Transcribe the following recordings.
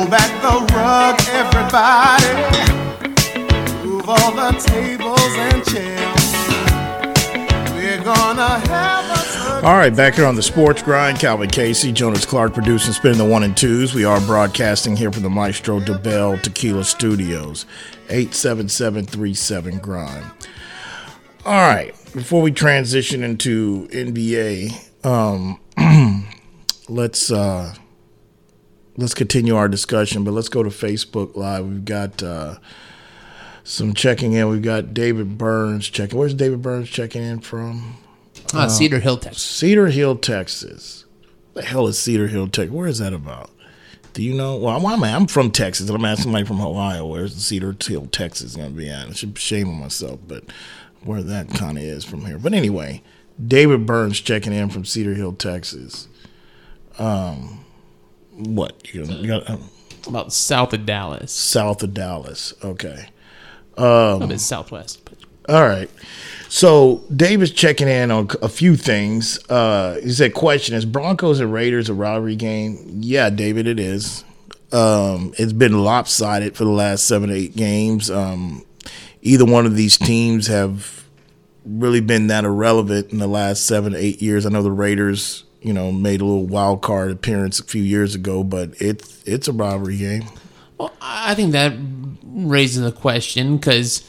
Roll back the rug, everybody. Move all the tables and chairs. We're gonna have us. All right, back here on the Sports Grind, Calvin Casey, Jonas Clark producing, spinning the one and twos. We are broadcasting here from the Maestro Dobel Tequila Studios, 87737 Grind. All right, before we transition into NBA, um, let's uh, let's continue our discussion, but let's go to Facebook Live. We've got uh, some checking in. We've got David Burns checking. Where's David Burns checking in from? Uh, Cedar Hill, Texas. Cedar Hill, Texas. The hell is Cedar Hill, Texas? Where is that about? Do you know? Well, I'm, I'm from Texas, and I'm asking somebody from Ohio. Where's Cedar Hill, Texas, going to be at? I should shame on myself, but where that kind of is from here. But anyway, David Burns checking in from Cedar Hill, Texas. Um, what you, you got? Um, About south of Dallas. south of Dallas. Okay. a little bit southwest. But All right. So David's checking in on a few things. Uh, he said, "Question: Is Broncos and Raiders a rivalry game?" Yeah, David, it is. Um, it's been lopsided for the last seven, eight games. Um, either one of these teams have really been that irrelevant in the last seven, eight years. I know the Raiders, you know, made a little wild card appearance a few years ago, but it's it's a rivalry game. Well, I think that raises the question because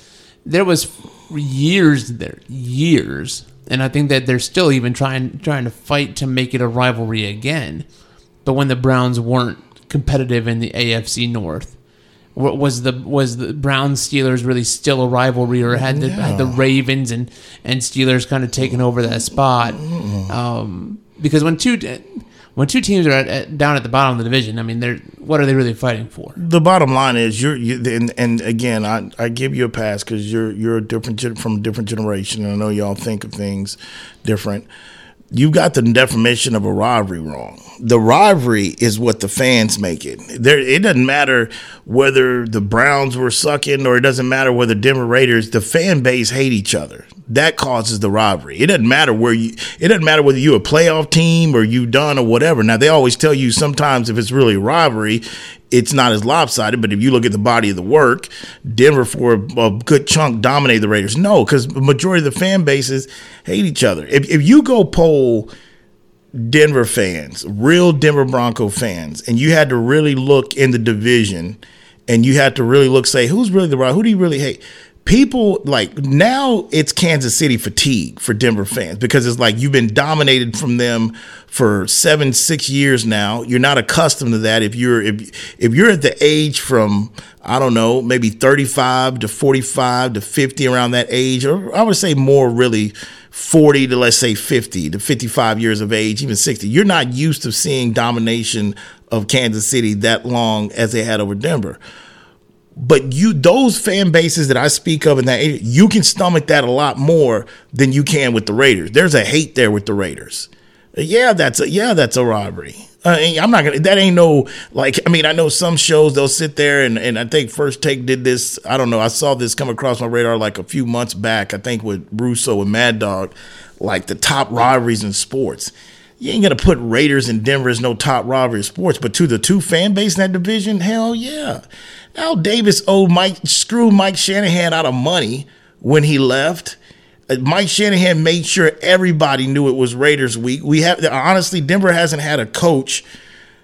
there was years there, years, and I think that they're still even trying trying to fight to make it a rivalry again. But when the Browns weren't competitive in the AFC North, wa- was the was the Browns Steelers really still a rivalry, or had the had the Ravens and and Steelers kind of taken over that spot? Um, because when two when two teams are at, at, down at the bottom of the division, I mean, they're what are they really fighting for? the bottom line is you're you, and, and again I, I give you a pass because you're you're a different from a different generation and I know y'all think of things different. You got the definition of a rivalry wrong. The rivalry is what the fans make it. There, it doesn't matter whether the Browns were sucking or it doesn't matter whether Denver Raiders. The fan base hate each other. That causes the rivalry. It doesn't matter where you. It doesn't matter whether you're a playoff team or you done or whatever. Now they always tell you sometimes if it's really rivalry, it's not as lopsided. But if you look at the body of the work, Denver for a, good chunk dominated the Raiders. No, because the majority of the fan bases hate each other. If, if you go poll Denver fans, real Denver Bronco fans, and you had to really look in the division and you had to really look, say, who's really the right? Who do you really hate? People like now it's Kansas City fatigue for Denver fans because it's like you've been dominated from them for seven, six years now. You're not accustomed to that. If you're if if you're at the age from I don't know, maybe 35 to 45 to 50 around that age, or I would say more really 40 to let's say 50 to 55 years of age, even 60. You're not used to seeing domination of Kansas City that long as they had over Denver. But you those fan bases that I speak of in that you can stomach that a lot more than you can with the Raiders. There's a hate there with the Raiders. Yeah, that's a yeah, that's a robbery. Uh, I'm not gonna. That ain't no like. I mean, I know some shows they'll sit there and and I think First Take did this. I don't know. I saw this come across my radar like a few months back. I think with Russo and Mad Dog, like the top rivalries in sports. You ain't gonna put Raiders and Denver as no top rivalry in sports, but to the two fan base in that division, hell yeah. Al Davis owed Mike screwed Mike Shanahan out of money when he left. Uh, Mike Shanahan made sure everybody knew it was Raiders week. We have honestly, Denver hasn't had a coach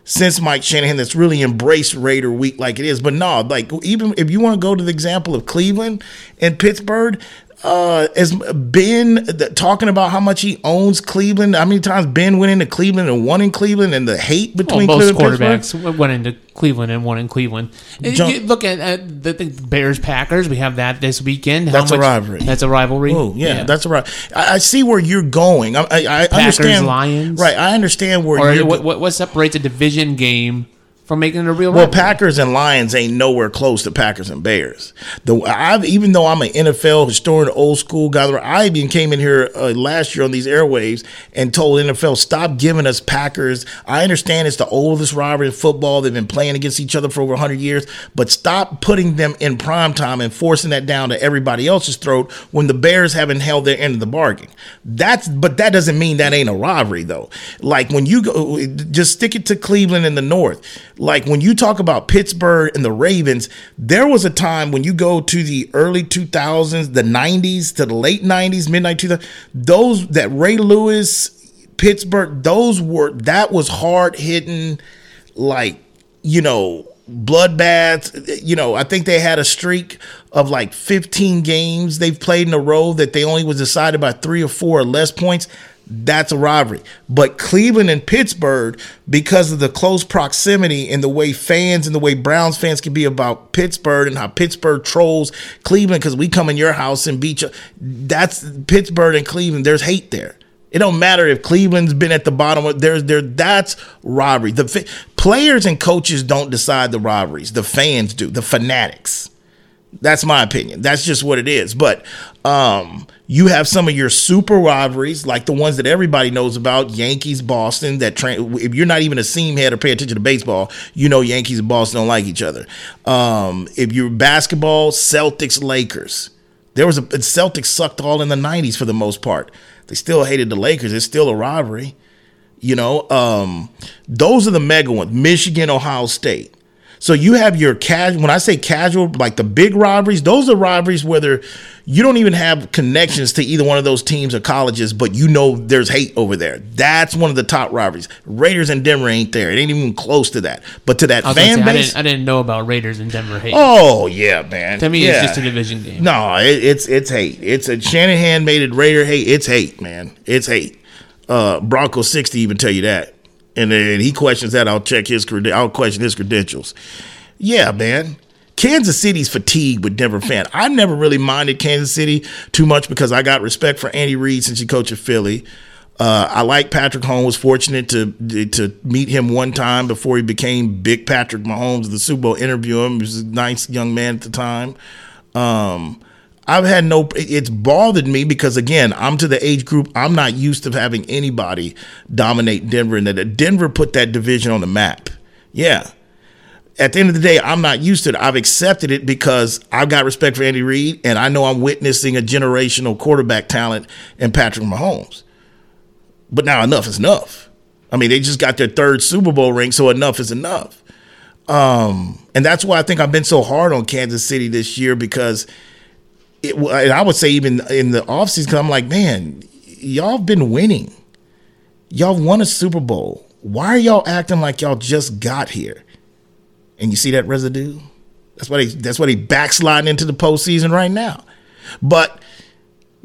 since Mike Shanahan that's really embraced Raider week like it is. But no, like even if you want to go to the example of Cleveland and Pittsburgh, uh, as Ben th- talking about how much he owns Cleveland, how many times Ben went into Cleveland and won in Cleveland, and the hate Well, between most Cleveland and Pittsburgh. quarterbacks w- went into Cleveland and won in Cleveland. Jump- look at, the, the Bears Packers. We have that this weekend. How That's a rivalry. That's a rivalry. Oh yeah, that's right. I, I see where you're going. I, I, I understand. Lions? right? I understand where or what what separates a division game from making it a real Well? Packers and Lions ain't nowhere close to Packers and Bears. The I've even though I'm an NFL historian, old school guy, I even came in here uh, last year on these airwaves and told NFL stop giving us Packers. I understand it's the oldest rivalry in football. They've been playing against each other for over 100 years, but stop putting them in prime time and forcing that down to everybody else's throat when the Bears haven't held their end of the bargain. That's but that doesn't mean that ain't a rivalry though. Like when you go, just stick it to Cleveland in the North. Like when you talk about Pittsburgh and the Ravens, there was a time when you go to the early 2000s, the 90s to the late 90s, midnight 2000s, those that Ray Lewis, Pittsburgh, those were that was hard hitting, like you know bloodbaths. You know, I think they had a streak of like 15 games they've played in a row that they only was decided by three or four or less points. That's a robbery. But Cleveland and Pittsburgh, because of the close proximity and the way fans and the way Browns fans can be about Pittsburgh and how Pittsburgh trolls Cleveland because we come in your house and beat you. That's Pittsburgh and Cleveland. There's hate there. It don't matter if Cleveland's been at the bottom. There's there. That's robbery. The players and coaches don't decide the robberies. The fans do. The fanatics. That's my opinion. That's just what it is. But um, you have some of your super rivalries, like the ones that everybody knows about, Yankees, Boston. That tra- if you're not even a seam head or pay attention to baseball, you know Yankees and Boston don't like each other. Um, if you're basketball, Celtics, Lakers. There was a Celtics sucked all in the '90s for the most part. They still hated the Lakers. It's still a rivalry. You know, um, those are the mega ones. Michigan, Ohio State. So you have your casual. When I say casual, like the big robberies, those are robberies whether you don't even have connections to either one of those teams or colleges, but you know there's hate over there. That's one of the top robberies. Raiders and Denver ain't there. It ain't even close to that. But to that fan say, base, I didn't, I didn't, know about Raiders and Denver hate. Oh yeah, man. To me, yeah. it's just a division game. No, it, it's it's hate. It's a Shanahan made it Raider hate. It's hate, man. It's hate. Uh, Bronco sixty even tell you that and then he questions that, I'll check his I'll question his credentials. Yeah, man. Kansas City's fatigued with Denver fan. I never really minded Kansas City too much because I got respect for Andy Reid since he coached at Philly. Uh, I like Patrick Mahomes. Was fortunate to to meet him one time before he became Big Patrick Mahomes. The Super Bowl interview him. He was a nice young man at the time. Um, I've had no, it's bothered me because again, I'm to the age group, I'm not used to having anybody dominate Denver and that Denver put that division on the map. Yeah. At the end of the day, I'm not used to it. I've accepted it because I've got respect for Andy Reid and I know I'm witnessing a generational quarterback talent in Patrick Mahomes. But now enough is enough. I mean, they just got their third Super Bowl ring, so enough is enough. Um, and that's why I think I've been so hard on Kansas City this year because it, and I would say even in the offseason, because I'm like, man, y'all have been winning. Y'all won a Super Bowl. Why are y'all acting like y'all just got here? And you see that residue? That's why they that's why they backsliding into the postseason right now. But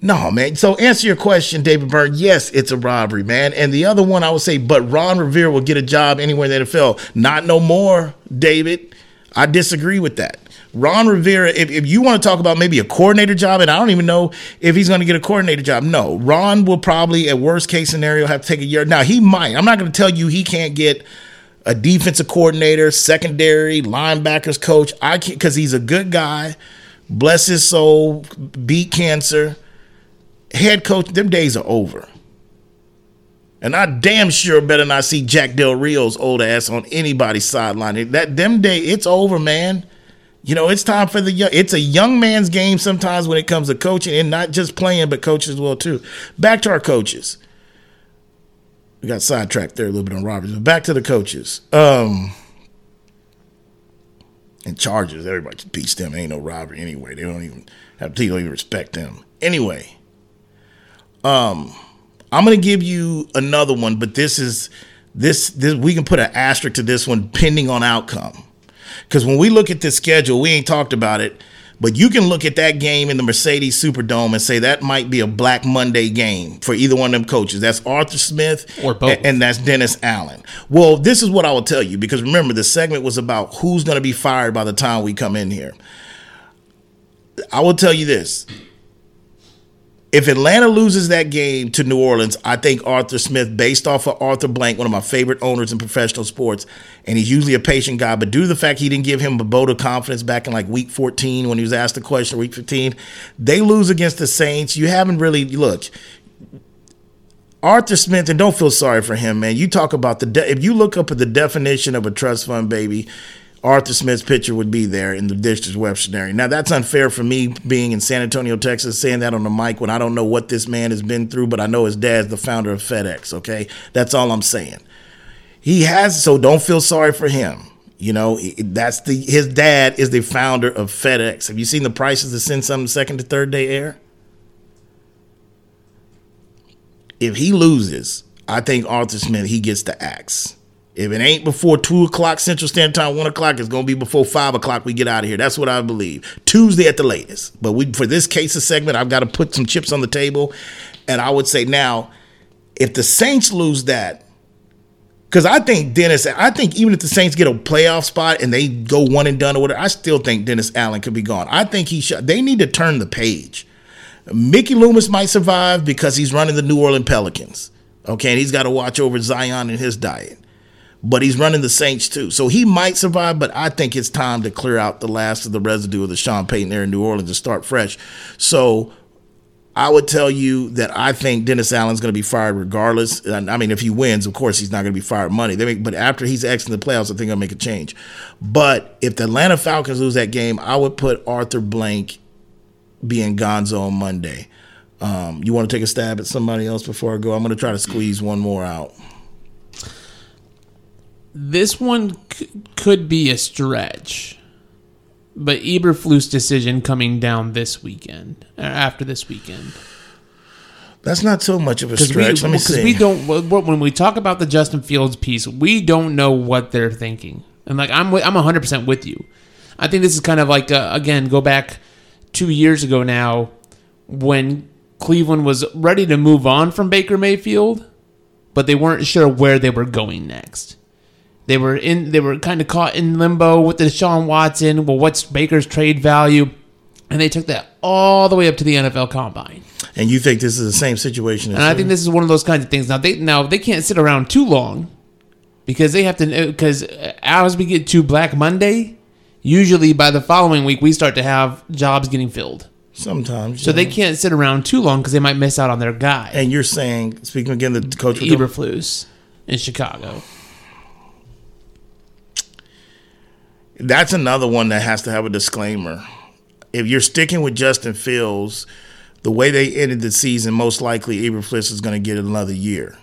no, man. So answer your question, David Byrne. Yes, it's a robbery, man. And the other one I would say, but Ron Rivera will get a job anywhere in the NFL. Not no more, David. I disagree with that. Ron Rivera, if, if you want to talk about maybe a coordinator job, and I don't even know if he's going to get a coordinator job, no. Ron will probably, at worst case scenario, have to take a year. Now, he might. I'm not going to tell you he can't get a defensive coordinator, secondary, linebackers coach. I can't, because he's a good guy. Bless his soul, beat cancer. Head coach, them days are over. And I damn sure better not see Jack Del Rio's old ass on anybody's sideline. That them day, it's over, man. You know, it's time for the young. It's a young man's game sometimes when it comes to coaching and not just playing, but coaching as well too. Back to our coaches. We got sidetracked there a little bit on Roberts, but back to the coaches. Um, and Chargers, everybody beats them. Ain't no robbery anyway. They don't even have to even respect them. Anyway, um, I'm gonna give you another one, but this is this this we can put an asterisk to this one pending on outcome. Because when we look at this schedule, we ain't talked about it, but you can look at that game in the Mercedes Superdome and say that might be a Black Monday game for either one of them coaches. That's Arthur Smith or both. and that's Dennis Allen. Well, this is what I will tell you because remember, the segment was about who's going to be fired by the time we come in here. I will tell you this if Atlanta loses that game to New Orleans, I think Arthur Smith, based off of Arthur Blank, one of my favorite owners in professional sports, and he's usually a patient guy, but due to the fact he didn't give him a vote of confidence back in like week 14 when he was asked the question, week 15, they lose against the Saints. You haven't really, look, Arthur Smith, and don't feel sorry for him, man. You talk about the, de- if you look up at the definition of a trust fund baby, Arthur Smith's picture would be there in the district's web scenario. Now that's unfair for me being in San Antonio, Texas, saying that on the mic when I don't know what this man has been through, but I know his dad's the founder of FedEx. Okay, that's all I'm saying. He has, so don't feel sorry for him. You know, that's the his dad is the founder of FedEx. Have you seen the prices to send something second to third day air? If he loses, I think Arthur Smith he gets the axe. If it ain't before two o'clock Central Standard Time, one o'clock, it's gonna be before five o'clock. We get out of here. That's what I believe. Tuesday at the latest. But we for this case of segment, I've got to put some chips on the table, and I would say now, if the Saints lose that, because I think Dennis, I think even if the Saints get a playoff spot and they go one and done or whatever, I still think Dennis Allen could be gone. I think he should. They need to turn the page. Mickey Loomis might survive because he's running the New Orleans Pelicans. Okay, and he's got to watch over Zion and his diet. But he's running the Saints too. So he might survive, but I think it's time to clear out the last of the residue of the Sean Payton era in New Orleans and start fresh. So I would tell you that I think Dennis Allen's going to be fired regardless. I mean, if he wins, of course, he's not going to be fired money. Make, but after he's exiting the playoffs, I think I'll make a change. But if the Atlanta Falcons lose that game, I would put Arthur Blank being Gonzo on Monday. Um, you want to take a stab at somebody else before I go? I'm going to try to squeeze one more out. This one c- could be a stretch, but Eberflus decision coming down this weekend or after this weekend. That's not so much of a Because we, stretch. Let me see. we don't when we talk about the Justin Fields piece, we don't know what they're thinking. And like I'm I'm 100% with you. I think this is kind of like uh, again go back 2 years ago now when Cleveland was ready to move on from Baker Mayfield, but they weren't sure where they were going next. They were in they were kind of caught in limbo with the Deshaun Watson, well what's Baker's trade value? And they took that all the way up to the NFL combine. and you think this is the same situation? As And I think this is one of those kinds of things. Now they now they can't sit around too long because they have to. Because as we get to Black Monday, usually by the following week we start to have jobs getting filled. sometimes. So yeah. they can't sit around too long because they might miss out on their guy, And you're saying, speaking again, the coach. Eberflus in Chicago. That's another one that has to have a disclaimer. If you're sticking with Justin Fields, the way they ended the season, most likely Eberflus is going to get another year.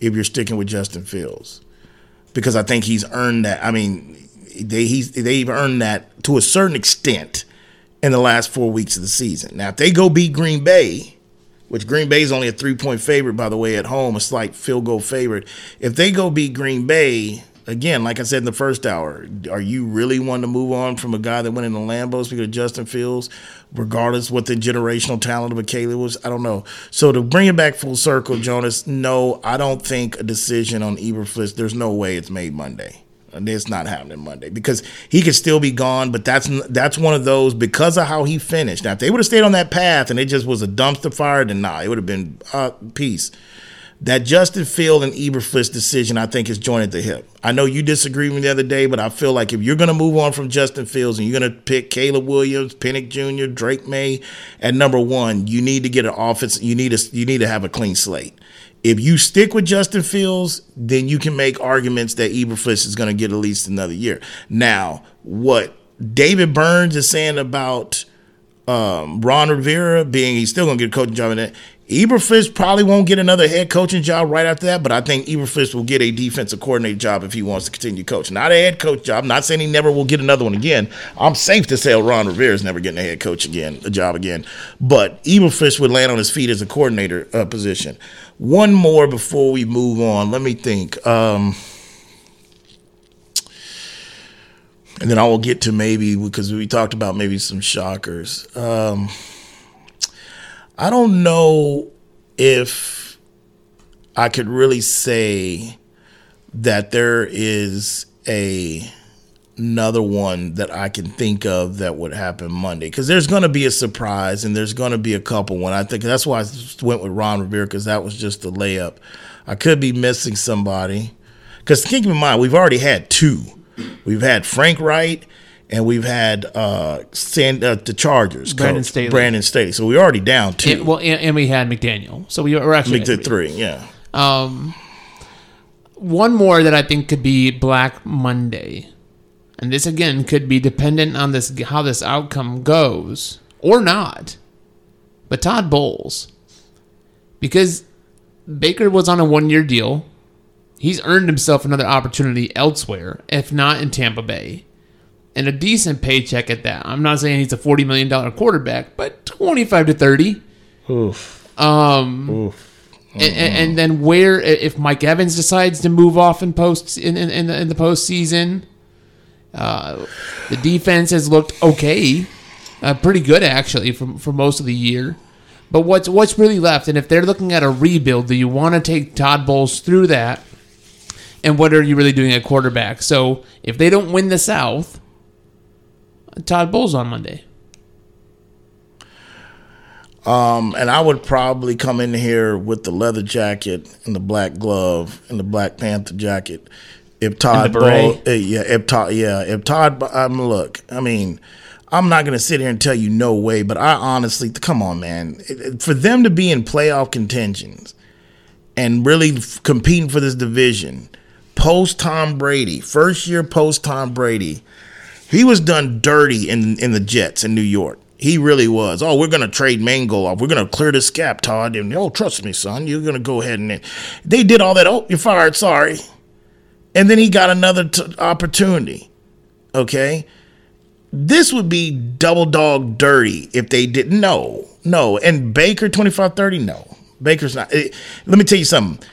If you're sticking with Justin Fields, because I think he's earned that. I mean, they he's they've earned that to a certain extent in the last four weeks of the season. Now, if they go beat Green Bay, which Green Bay is only a three point favorite, by the way, at home, a slight field goal favorite. If they go beat Green Bay, again, like I said in the first hour, are you really wanting to move on from a guy that went in the Lambos because of Justin Fields, regardless what the generational talent of a Caleb was? I don't know. So to bring it back full circle, Jonas, no, I don't think a decision on Eberflus, there's no way it's made Monday. And it's not happening Monday because he could still be gone. But that's that's one of those because of how he finished. Now, if they would have stayed on that path and it just was a dumpster fire, then nah, it would have been uh, peace. That Justin Field and Eberflus decision, I think, is joined at the hip. I know you disagreed with me the other day, but I feel like if you're going to move on from Justin Fields and you're going to pick Caleb Williams, Penix Jr., Drake Maye at number one, you need to get an offense. You need to you need to have a clean slate. If you stick with Justin Fields, then you can make arguments that Eberflus is going to get at least another year. Now, what David Burns is saying about um, Ron Rivera being he's still going to get a coaching job in that. Eberflus probably won't get another head coaching job right after that, but I think Eberflus will get a defensive coordinator job if he wants to continue coaching. Not a head coach job. Not saying he never will get another one again. I'm safe to say Ron Rivera is never getting a head coach again, a job again. But Eberflus would land on his feet as a coordinator uh, position. One more before we move on. Let me think. Um, and then I will get to maybe because we talked about maybe some shockers. Um, I don't know if I could really say that there is a another one that I can think of that would happen Monday because there's going to be a surprise and there's going to be a couple one. I think that's why I went with Ron Rivera because that was just a layup. I could be missing somebody because keep in mind we've already had two. We've had Frank Reich and we've had uh, San, uh the Chargers Brandon coach, Staley. Brandon Staley. So we're already down two. And, well, and, and we had McDaniel, so we were actually it three, yeah. Um, one more that I think could be Black Monday, and this again could be dependent on this how this outcome goes or not. But Todd Bowles, because Baker was on a one-year deal, he's earned himself another opportunity elsewhere, if not in Tampa Bay. And a decent paycheck at that. I'm not saying he's a $40 million quarterback, but 25 to 30. Oof. Um, Oof. and, and, and then where if Mike Evans decides to move off in post in in, in the in the postseason, uh, the defense has looked okay, uh, pretty good actually for for most of the year. But what's what's really left? And if they're looking at a rebuild, do you want to take Todd Bowles through that? And what are you really doing at quarterback? So if they don't win the South, Todd Bowles on Monday. Um, and I would probably come in here with the leather jacket and the black glove and the Black Panther jacket. If Todd, the beret? Bowl- uh, yeah, if Todd, yeah, if Todd, um, look, I mean, I'm not gonna sit here and tell you no way, but I honestly, come on, man, for them to be in playoff contentions and really f- competing for this division, post Tom Brady, first year post Tom Brady, he was done dirty in in the Jets in New York. He really was. Oh, we're gonna trade Mango off. We're gonna clear this cap, Todd. And oh, trust me, son, you're gonna go ahead and they did all that. Oh, you're fired. Sorry. And then he got another t- opportunity. Okay, this would be double dog dirty if they didn't. No, no. And Baker 25-30, no. Baker's not. eh, let me tell you something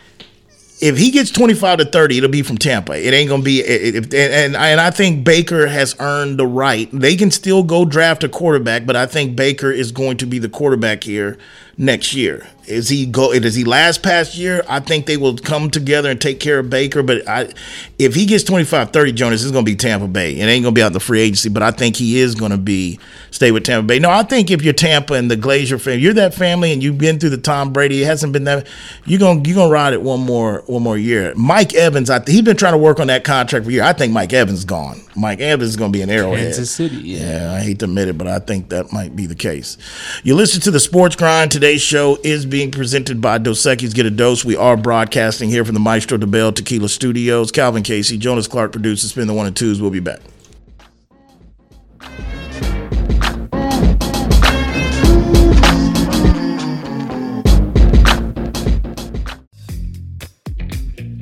if he gets 25 to 30 it'll be from tampa. It ain't gonna be it, it, and, and i think baker has earned the right. They can still go draft a quarterback but i think baker is going to be the quarterback here next year. Is he go does he last past year? I think they will come together and take care of baker but i if he gets 25 30 jonas it's gonna be tampa bay. It ain't gonna be out the free agency but i think he is gonna be stay with tampa bay. No i think if you're tampa and the Glazer family you're that family and you've been through the tom brady it hasn't been that you're gonna you're gonna ride it one more one more year. Mike evans i he's been trying to work on that contract for a year. I think mike evans gone. Mike evans is gonna be an arrowhead. Kansas City, yeah. yeah, I hate to admit it, but I think that might be the case. You listen to the Sports Grind. Today's show is being presented by Dos Equis Get a Dose. We are broadcasting here from the Maestro Dobel Tequila Studios. Calvin Casey, Jonas Clark produces. Spin the one and twos. We'll be back.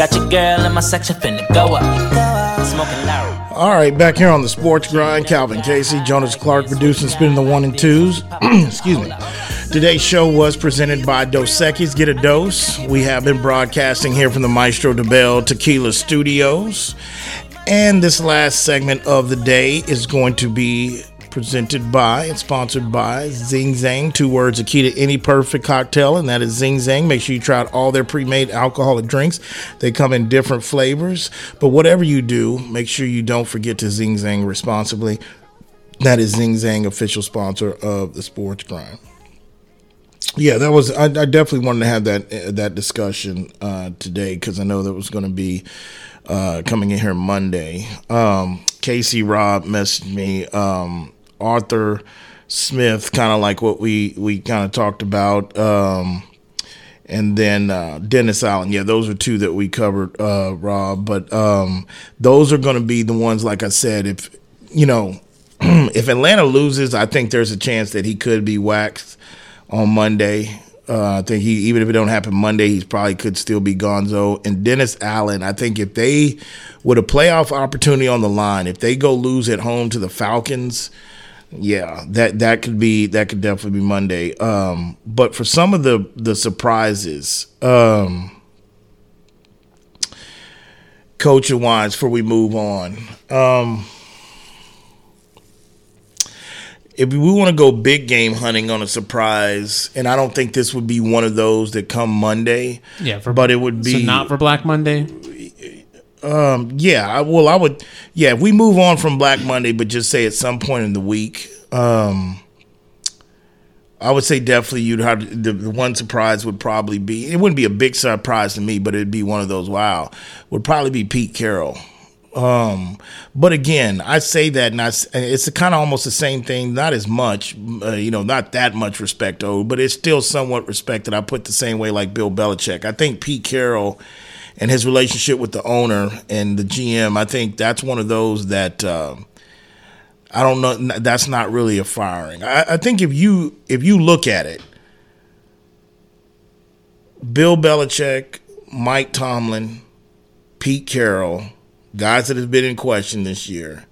Got your girl in my section finna go up. Smoking. All right, back here on the Sports Grind, Calvin Casey, Jonas Clark producing, spinning the one and twos. Excuse me. Today's show was presented by Dos Equis. Get a dose. We have been broadcasting here from the Maestro Dobel Tequila Studios. And this last segment of the day is going to be presented by and sponsored by Zing Zang. Two words, a key to any perfect cocktail, and that is Zing Zang. Make sure you try out all their pre-made alcoholic drinks. They come in different flavors. But whatever you do, make sure you don't forget to Zing Zang responsibly. That is Zing Zang, official sponsor of the Sports Grind. Yeah, that was. I, I definitely wanted to have that uh, that discussion uh, today because I know that was going to be uh, coming in here Monday. Um, Casey Rob messaged me. Um, Arthur Smith, kind of like what we we kind of talked about. Um, and then uh, Dennis Allen. Yeah, those are two that we covered, uh, Rob. But um, those are going to be the ones, like I said, if you know, if Atlanta loses, I think there's a chance that he could be waxed on Monday. Uh, I think he, even if it don't happen Monday, he probably could still be Gonzo. And Dennis Allen, I think if they with a playoff opportunity on the line, if they go lose at home to the Falcons, yeah, that that could be that could definitely be Monday. Um, but for some of the the surprises, um, coaching wise, before we move on, um, if we want to go big game hunting on a surprise, and I don't think this would be one of those that come Monday. Yeah, for, but it would be so not for Black Monday. Um, yeah, I, well, I would, yeah, if we move on from Black Monday, but just say at some point in the week, um, I would say definitely you'd have the, the one surprise would probably be it wouldn't be a big surprise to me, but it'd be one of those wow would probably be Pete Carroll. Um, but again, I say that, and I, it's kind of almost the same thing. Not as much, uh, you know, not that much respect owed, but it's still somewhat respected. I put the same way like Bill Belichick. I think Pete Carroll and his relationship with the owner and the GM, I think that's one of those that uh, I don't know. That's not really a firing. I, I think if you if you look at it, Bill Belichick, Mike Tomlin, Pete Carroll, guys that have been in question this year,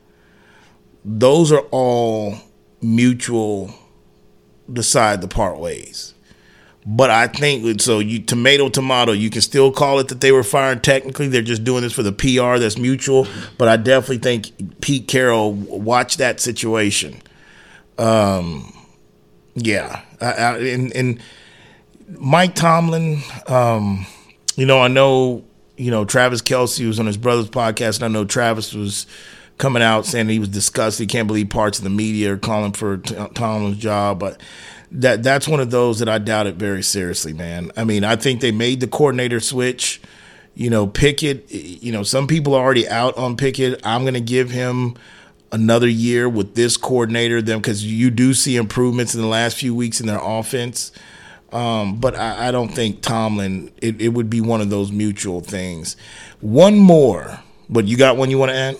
those are all mutual decide to part ways. But I think so. You tomato tomato. You can still call it that they were fired. Technically, they're just doing this for the PR that's mutual. But I definitely think Pete Carroll watched that situation. Um, yeah, I, I, and, and Mike Tomlin. Um, you know, I know. You know, Travis Kelce was on his brother's podcast, and I know Travis was coming out saying he was disgusted. He can't believe parts of the media are calling for Tomlin's job, but that that's one of those that I doubt it very seriously, man. I mean, I think they made the coordinator switch. You know, Pickett. You know, some people are already out on Pickett. I'm going to give him another year with this coordinator, them because you do see improvements in the last few weeks in their offense. Um, but I, I, don't think Tomlin. It, it would be one of those mutual things. One more, but you got one you want to add?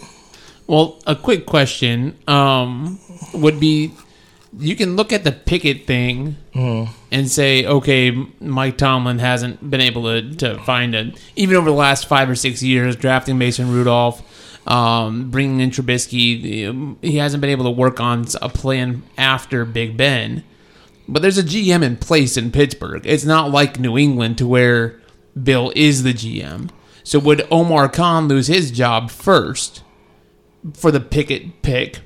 Well, a quick question um, would be you can look at the Pickett thing mm. and say, okay, Mike Tomlin hasn't been able to, to find it. Even over the last five or six years, drafting Mason Rudolph, um, bringing in Trubisky, he hasn't been able to work on a plan after Big Ben. But there's a GM in place in Pittsburgh. It's not like New England to where Bill is the GM. So would Omar Khan lose his job first for the Pickett pick?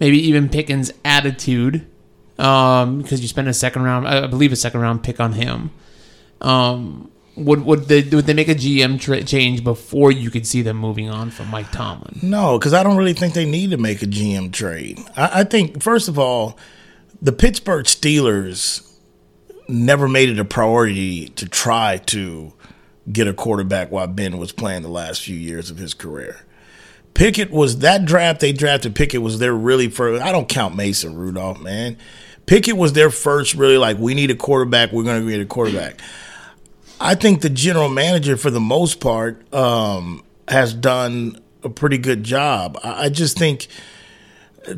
Maybe even Pickens' attitude, um, because you spent a second round, I believe a second round pick on him. Um, would would they would they make a GM tra- change before you could see them moving on from Mike Tomlin? No, because I don't really think they need to make a GM trade. I, I think first of all, the Pittsburgh Steelers never made it a priority to try to get a quarterback while Ben was playing the last few years of his career. Pickett was that draft they drafted. Pickett was their really first. I don't count Mason Rudolph, man. Pickett was their first really like we need a quarterback. We're going to get a quarterback. I think the general manager, for the most part, um, has done a pretty good job. I, I, just think.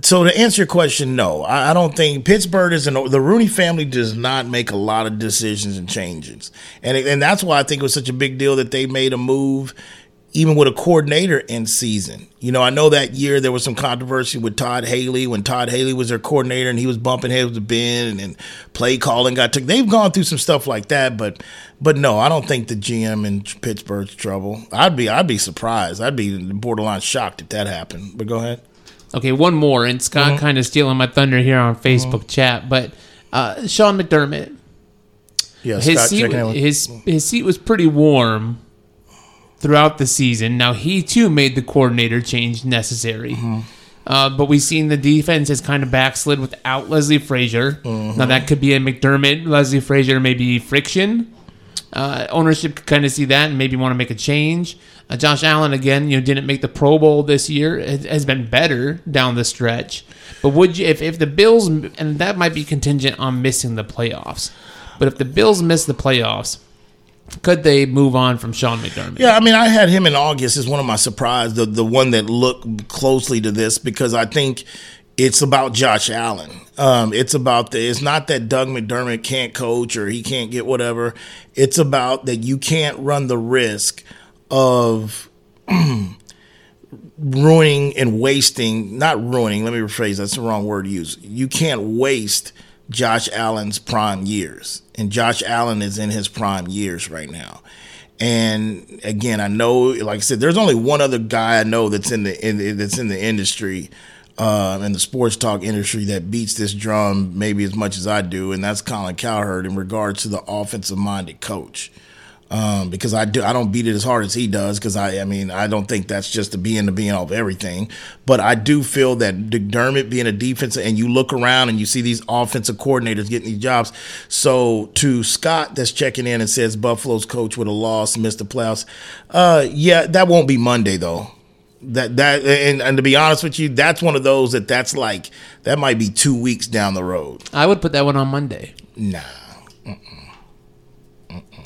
So to answer your question, no, I, I don't think Pittsburgh is an the Rooney family does not make a lot of decisions and changes, and and that's why I think it was such a big deal that they made a move even with a coordinator in season. You know, I know that year there was some controversy with Todd Haley when Todd Haley was their coordinator and he was bumping heads with Ben and, and play calling got took. They've gone through some stuff like that, but but no, I don't think the GM in Pittsburgh's trouble. I'd be I'd be surprised. I'd be borderline shocked if that happened. But go ahead. Okay, one more, and Scott mm-hmm. kind of stealing my thunder here on Facebook mm-hmm. chat, but uh, Sean McDermott. Yeah, his Scott seat, his his seat was pretty warm throughout the season. Now he too made the coordinator change necessary. Mm-hmm. Uh, but we've seen the defense has kind of backslid without Leslie Frazier. Mm-hmm. Now that could be a McDermott, Leslie Frazier, maybe friction. Uh, ownership could kind of see that and maybe want to make a change. Uh, Josh Allen again, you know, didn't make the Pro Bowl this year. It has been better down the stretch. But would you, if if the Bills, and that might be contingent on missing the playoffs, but if the Bills miss the playoffs, could they move on from Sean McDermott? Yeah, I mean, I had him in August as one of my surprise, the the one that looked closely to this because I think it's about Josh Allen. Um, it's about the. It's not that Doug McDermott can't coach or he can't get whatever. It's about that you can't run the risk of ruining and wasting. Not ruining. Let me rephrase. That's the wrong word to use. You can't waste Josh Allen's prime years, and Josh Allen is in his prime years right now. And again, I know, like I said, there's only one other guy I know that's in the in, that's in the industry, uh, in the sports talk industry that beats this drum maybe as much as I do, and that's Colin Cowherd in regards to the offensive minded coach um, because I do I don't beat it as hard as he does because I I mean I don't think that's just the being the being of everything, but I do feel that McDermott being a defensive and you look around and you see these offensive coordinators getting these jobs. So to Scott that's checking in and says Buffalo's coach would have lost, missed the playoffs. Uh, yeah, that won't be Monday though. That that and, and to be honest with you, that's one of those that that's like that might be two weeks down the road. I would put that one on Monday. Nah.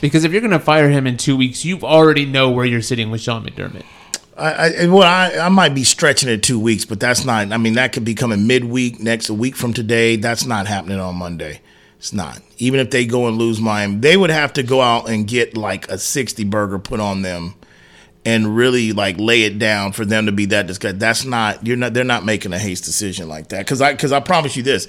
Because if you're going to fire him in two weeks, you already know where you're sitting with Sean McDermott. I, I well, I, I might be stretching it two weeks, but that's not. I mean, that could be coming midweek next a week from today. That's not happening on Monday. It's not. Even if they go and lose Miami, they would have to go out and get like a sixty burger put on them, and really like lay it down for them to be that disgusted. That's not. You're not. They're not making a haste decision like that. Because I because I promise you this,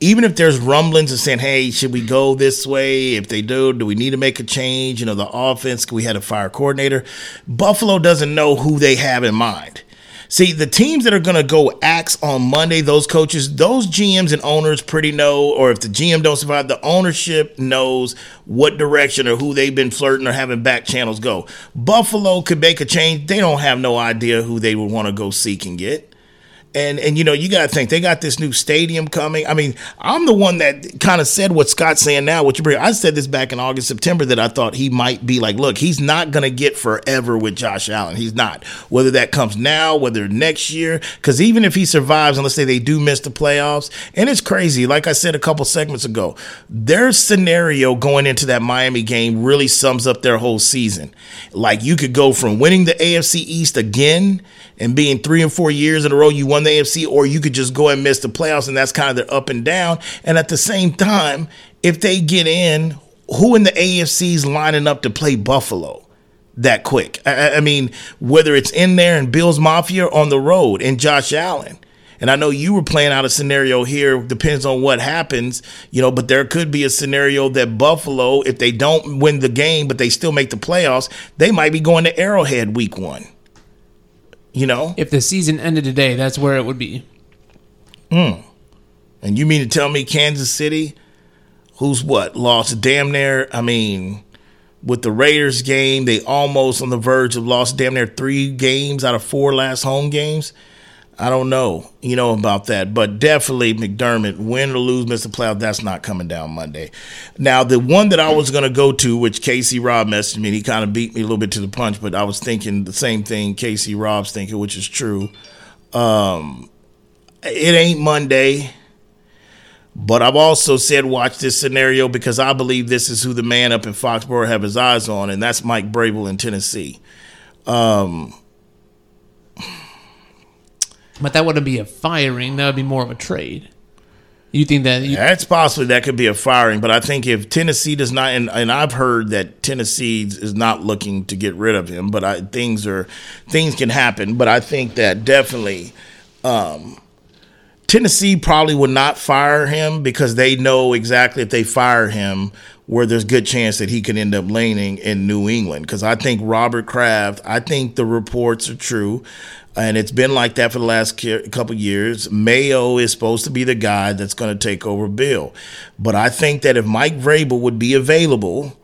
even if there's rumblings of saying, "Hey, should we go this way?" If they do, do we need to make a change? You know, the offense. We had a fire coordinator. Buffalo doesn't know who they have in mind. See, the teams that are going to go axe on Monday, those coaches, those GMs and owners pretty know, or if the GM don't survive, the ownership knows what direction or who they've been flirting or having back channels go. Buffalo could make a change. They don't have no idea who they would want to go seek and get. And and you know, you gotta think they got this new stadium coming. I mean, I'm the one that kind of said what Scott's saying now, what you bring. I said this back in August, September that I thought he might be like, look, he's not gonna get forever with Josh Allen. He's not. Whether that comes now, whether next year, because even if he survives, and let's say they do miss the playoffs, and it's crazy, like I said a couple segments ago, their scenario going into that Miami game really sums up their whole season. Like you could go from winning the AFC East again and being three and four years in a row, you won the AFC, or you could just go and miss the playoffs, and that's kind of their up and down. And at the same time, if they get in, who in the AFC is lining up to play Buffalo? That quick. I, I mean, whether it's in there and Bills Mafia on the road and Josh Allen. And I know you were playing out a scenario here, depends on what happens, you know, but there could be a scenario that Buffalo, if they don't win the game, but they still make the playoffs, they might be going to Arrowhead week one. You know? If the season ended today, that's where it would be. Hmm. And you mean to tell me Kansas City, who's what, lost damn near, I mean, with the Raiders game, they almost on the verge of lost damn near three games out of four last home games. I don't know, you know about that, but definitely McDermott, win or lose, Mr. playoff, that's not coming down Monday. Now, the one that I was going to go to, which Casey Robb messaged me, and he kind of beat me a little bit to the punch, but I was thinking the same thing Casey Robb's thinking, which is true. Um, it ain't Monday, but I've also said watch this scenario because I believe this is who the man up in Foxborough have his eyes on, and that's Mike Vrabel in Tennessee. But that wouldn't be a firing. That would be more of a trade. You think that? You, That's possibly that could be a firing, but I think if Tennessee does not, and, and I've heard that Tennessee is not looking to get rid of him, but I, things are things can happen. But I think that definitely um, Tennessee probably would not fire him because they know exactly if they fire him where there's good chance that he could end up landing in New England. Because I think Robert Kraft, I think the reports are true and it's been like that for the last couple years. Mayo is supposed to be the guy that's going to take over Bill, but I think that if Mike Vrabel would be available,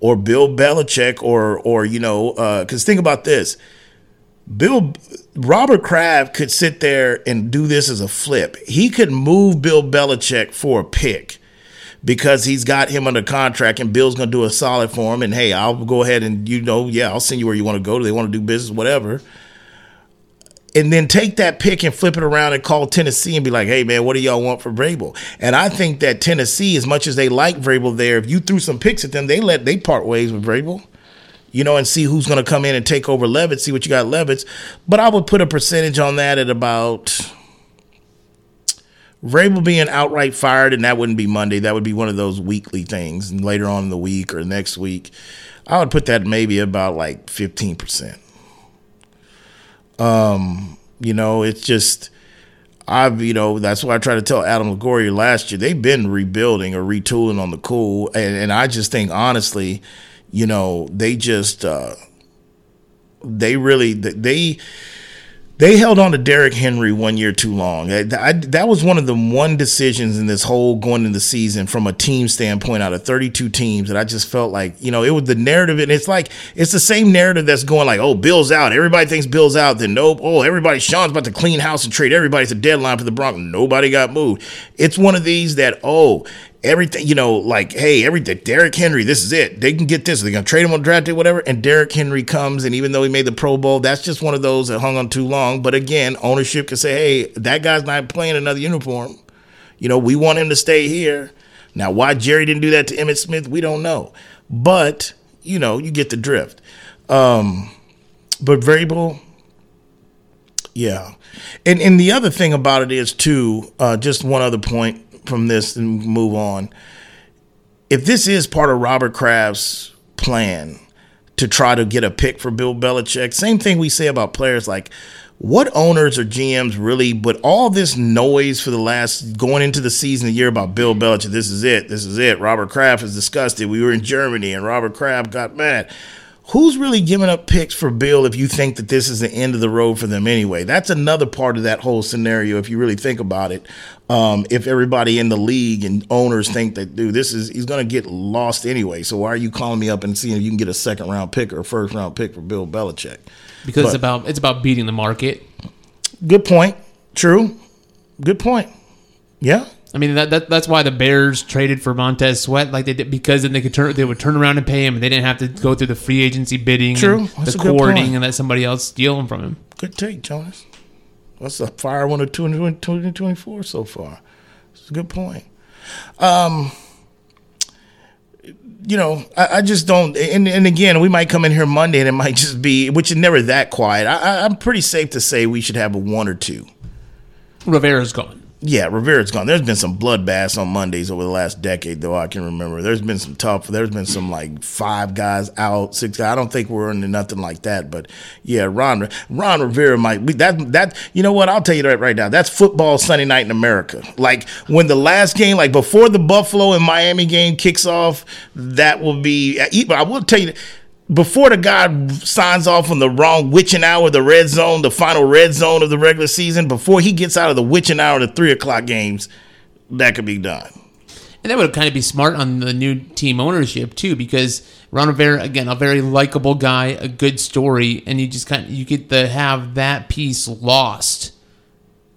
or Bill Belichick, or or you know, uh, because think about this, Bill Robert Kraft could sit there and do this as a flip. He could move Bill Belichick for a pick. because he's got him under contract and Bill's going to do a solid for him. And hey, I'll go ahead and you know, yeah, I'll send you where you want to go. Do they want to do business, whatever. And then take that pick and flip it around and call Tennessee and be like, hey man, what do y'all want for Vrabel? And I think that Tennessee, as much as they like Vrabel there, if you threw some picks at them, they let they part ways with Vrabel you know, and see who's going to come in and take over Levis, see what you got Levis's. But I would put a percentage on that at about Vrabel being outright fired, and that wouldn't be Monday. That would be one of those weekly things, and later on in the week or next week, I would put that maybe about like fifteen percent. Um, you know, it's just I've you know that's why I tried to tell Adam Longoria last year. They've been rebuilding or retooling on the cool, and, and I just think honestly, you know, they just uh, they really they they held on to Derrick Henry one year too long. I, I, that was one of the one decisions in this whole going into the season from a team standpoint out of 32 teams that I just felt like, you know, it was the narrative. And it's like, it's the same narrative that's going like, oh, Bill's out. Everybody thinks Bill's out. Then nope. Oh, everybody, Sean's about to clean house and trade. Everybody's a deadline for the Broncos. Nobody got moved. It's one of these that, oh, everything, you know, like, hey, everything, Derrick Henry, this is it. They can get this. They're going to trade him on draft day, whatever. And Derrick Henry comes, and even though he made the Pro Bowl, that's just one of those that hung on too long. But again, ownership can say, hey, that guy's not playing another uniform. You know, we want him to stay here. Now, why Jerry didn't do that to Emmitt Smith, we don't know. But, you know, you get the drift. Um, but Vrabel, yeah. And and the other thing about it is too, uh, just one other point from this and move on. If this is part of Robert Kraft's plan to try to get a pick for Bill Belichick, same thing we say about players like what owners or GMs really, but all this noise for the last going into the season the year about Bill Belichick, this is it, this is it. Robert Kraft is disgusted. We were in Germany and Robert Kraft got mad who's really giving up picks for Bill if you think that this is the end of the road for them anyway? That's another part of that whole scenario if you really think about it. Um, if everybody in the league and owners think that, dude, this is he's going to get lost anyway. So why are you calling me up and seeing if you can get a second round pick or a first round pick for Bill Belichick? Because but, it's about it's about beating the market. Good point. True. Good point. Yeah. I mean that, that that's why the Bears traded for Montez Sweat like they did because then they could turn they would turn around and pay him and they didn't have to go through the free agency bidding True. the courting and let somebody else steal him from him. Good take, Jonas. That's a fire one of 2024 so far. It's a good point. Um, you know, I, I, just don't. And, and again, we might come in here Monday and it might just be, which is never that quiet. I, I'm pretty safe to say we should have a one or two. Rivera's gone yeah, Rivera's gone. There's been some bloodbaths on Mondays over the last decade, though I can remember. There's been some tough. There's been some like five guys out, six guys. I don't think we're into nothing like that, but yeah, Ron Ron Rivera might be that that. You know what? I'll tell you that right now. That's football Sunday night in America. Like when the last game, like before the Buffalo and Miami game kicks off, that will be. I will tell you before the guy signs off on the wrong witching hour, the red zone, the final red zone of the regular season, before he gets out of the witching hour, the three o'clock games, that could be done. And that would kind of be smart on the new team ownership too, because Ron Rivera, again, a very likable guy, a good story, and you just kind of you get to have that piece lost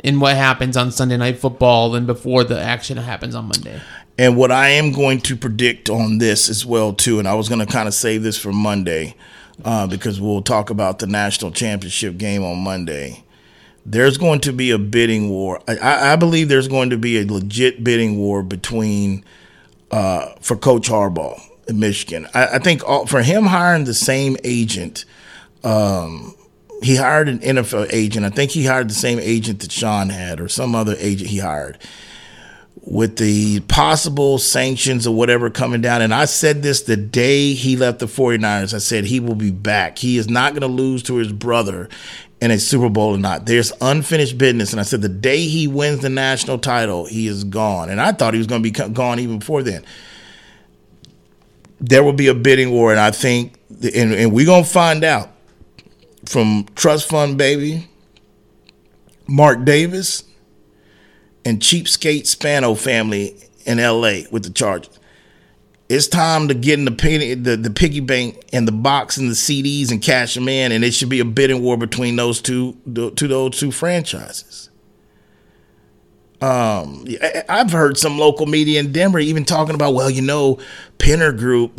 in what happens on Sunday Night Football and before the action happens on Monday. And what I am going to predict on this as well too, and I was going to kind of save this for Monday uh, because we'll talk about the national championship game on Monday. There's going to be a bidding war. I, I believe there's going to be a legit bidding war between uh, for Coach Harbaugh in Michigan. I, I think all, for him hiring the same agent, um, he hired an NFL agent. I think he hired the same agent that Sean had, or some other agent he hired with the possible sanctions or whatever coming down. And I said this the day he left the 49ers. I said he will be back. He is not going to lose to his brother in a Super Bowl or not. There's unfinished business. And I said the day he wins the national title, he is gone. And I thought he was going to be gone even before then. There will be a bidding war. And I think, and, and we're going to find out from Trust Fund Baby, Mark Davis, and cheapskate Spano family in L.A. with the Chargers. It's time to get in the, piggy, the the piggy bank and the box and the CDs and cash them in, and it should be a bidding war between those two to those two franchises. Um, I've heard some local media in Denver even talking about, well, you know, Penner Group,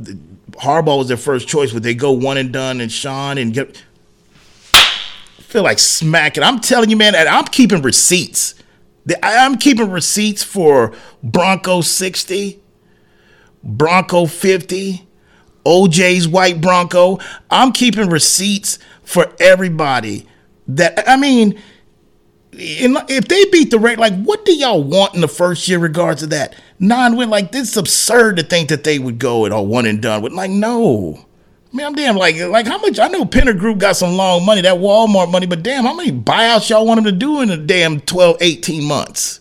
Harbaugh was their first choice. Would they go one and done and Sean and get? feel like smacking. I'm telling you, man, I'm keeping receipts. I'm keeping receipts for Bronco 60, Bronco 50, OJ's white Bronco. I'm keeping receipts for everybody. That I mean, if they beat the rate, like what do y'all want in the first year regards to that? Non win, like this is absurd to think that they would go at all one and done with. Like, no. I mean, I'm damn like like how much I know Penner Group got some long money, that Walmart money, but damn, how many buyouts y'all want them to do in a damn 12, 18 months?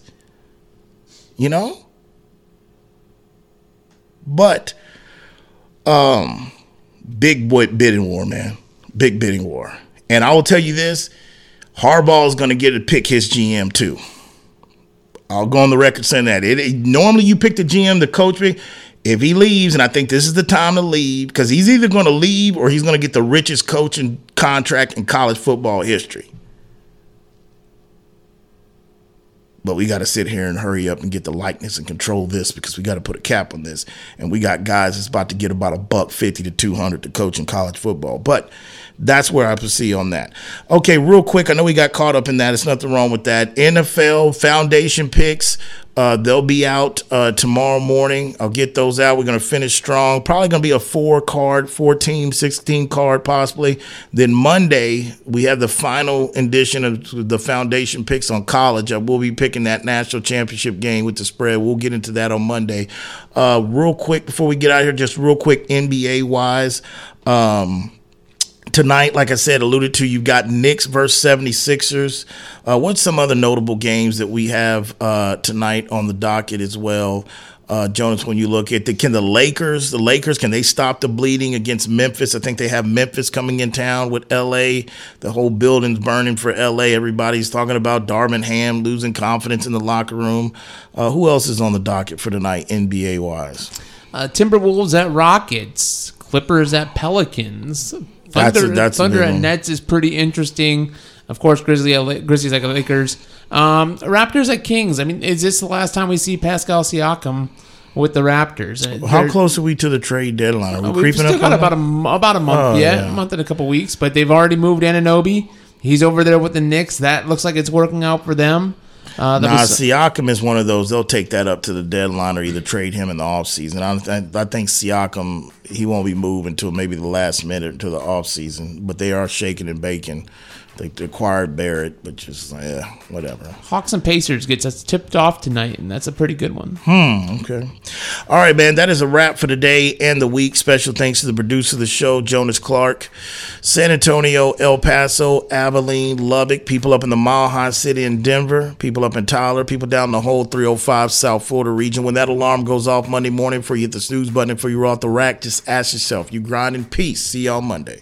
You know? But um big boy bidding war, man. Big bidding war. And I will tell you this, Harbaugh is gonna get to pick his GM too. I'll go on the record saying that. It, it- normally you pick the GM, the coach pick. If he leaves, and I think this is the time to leave, because he's either going to leave or he's going to get the richest coaching contract in college football history. But we got to sit here and hurry up and get the likeness and control this because we got to put a cap on this. And we got guys that's about to get about a buck fifty to two hundred to coach in college football. But that's where I proceed on that. Okay, real quick. I know we got caught up in that. It's nothing wrong with that. NFL foundation picks. Uh, they'll be out uh, tomorrow morning. I'll get those out. We're going to finish strong. Probably going to be a four card, four team, 16 card, possibly. Then Monday, we have the final edition of the foundation picks on college. I will be picking that national championship game with the spread. We'll get into that on Monday. Uh, real quick, before we get out here, just real quick, NBA wise. Um, tonight, like I said, alluded to, you've got Knicks versus 76ers. Uh, what's some other notable games that we have uh, tonight on the docket as well? Uh, Jonas, when you look at the can the Lakers, the Lakers, can they stop the bleeding against Memphis? I think they have Memphis coming in town with LA. The whole building's burning for LA. Everybody's talking about Darvin Ham losing confidence in the locker room. Uh, who else is on the docket for tonight, NBA wise? Uh, Timberwolves at Rockets, Clippers at Pelicans. That's a- Thunder, that's Thunder at. Nets is pretty interesting. Of course, Grizzly Grizzlies at Lakers. Um, Raptors at Kings. I mean, is this the last time we see Pascal Siakam with the Raptors? Uh, How they're- close are we to the trade deadline? Are we We've creeping still up got about that? a about a month Oh, yet, yeah. a month and a couple weeks, but they've already moved Anunoby. He's over there with the Knicks. That looks like it's working out for them. Uh, Nah, was- Siakam is one of those. They'll take that up to the deadline or either trade him in the offseason. I, I, I think Siakam, he won't be moved until maybe the last minute to the offseason. But they are shaking and baking. They acquired Barrett, but just, yeah, whatever. Hawks and Pacers gets us tipped off tonight, and that's a pretty good one. Hmm. Okay. All right, man. That is a wrap for the day and the week. Special thanks to the producer of the show, Jonas Clark. San Antonio, El Paso, Abilene, Lubbock, people up in the Mile High City in Denver, people up in Tyler, people down the whole 305 South Florida region. When that alarm goes off Monday morning before you hit the snooze button, before you're off the rack, just ask yourself, you grind in peace. See y'all Monday.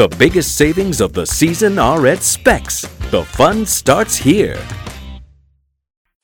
The biggest savings of the season are at Spec's. The fun starts here.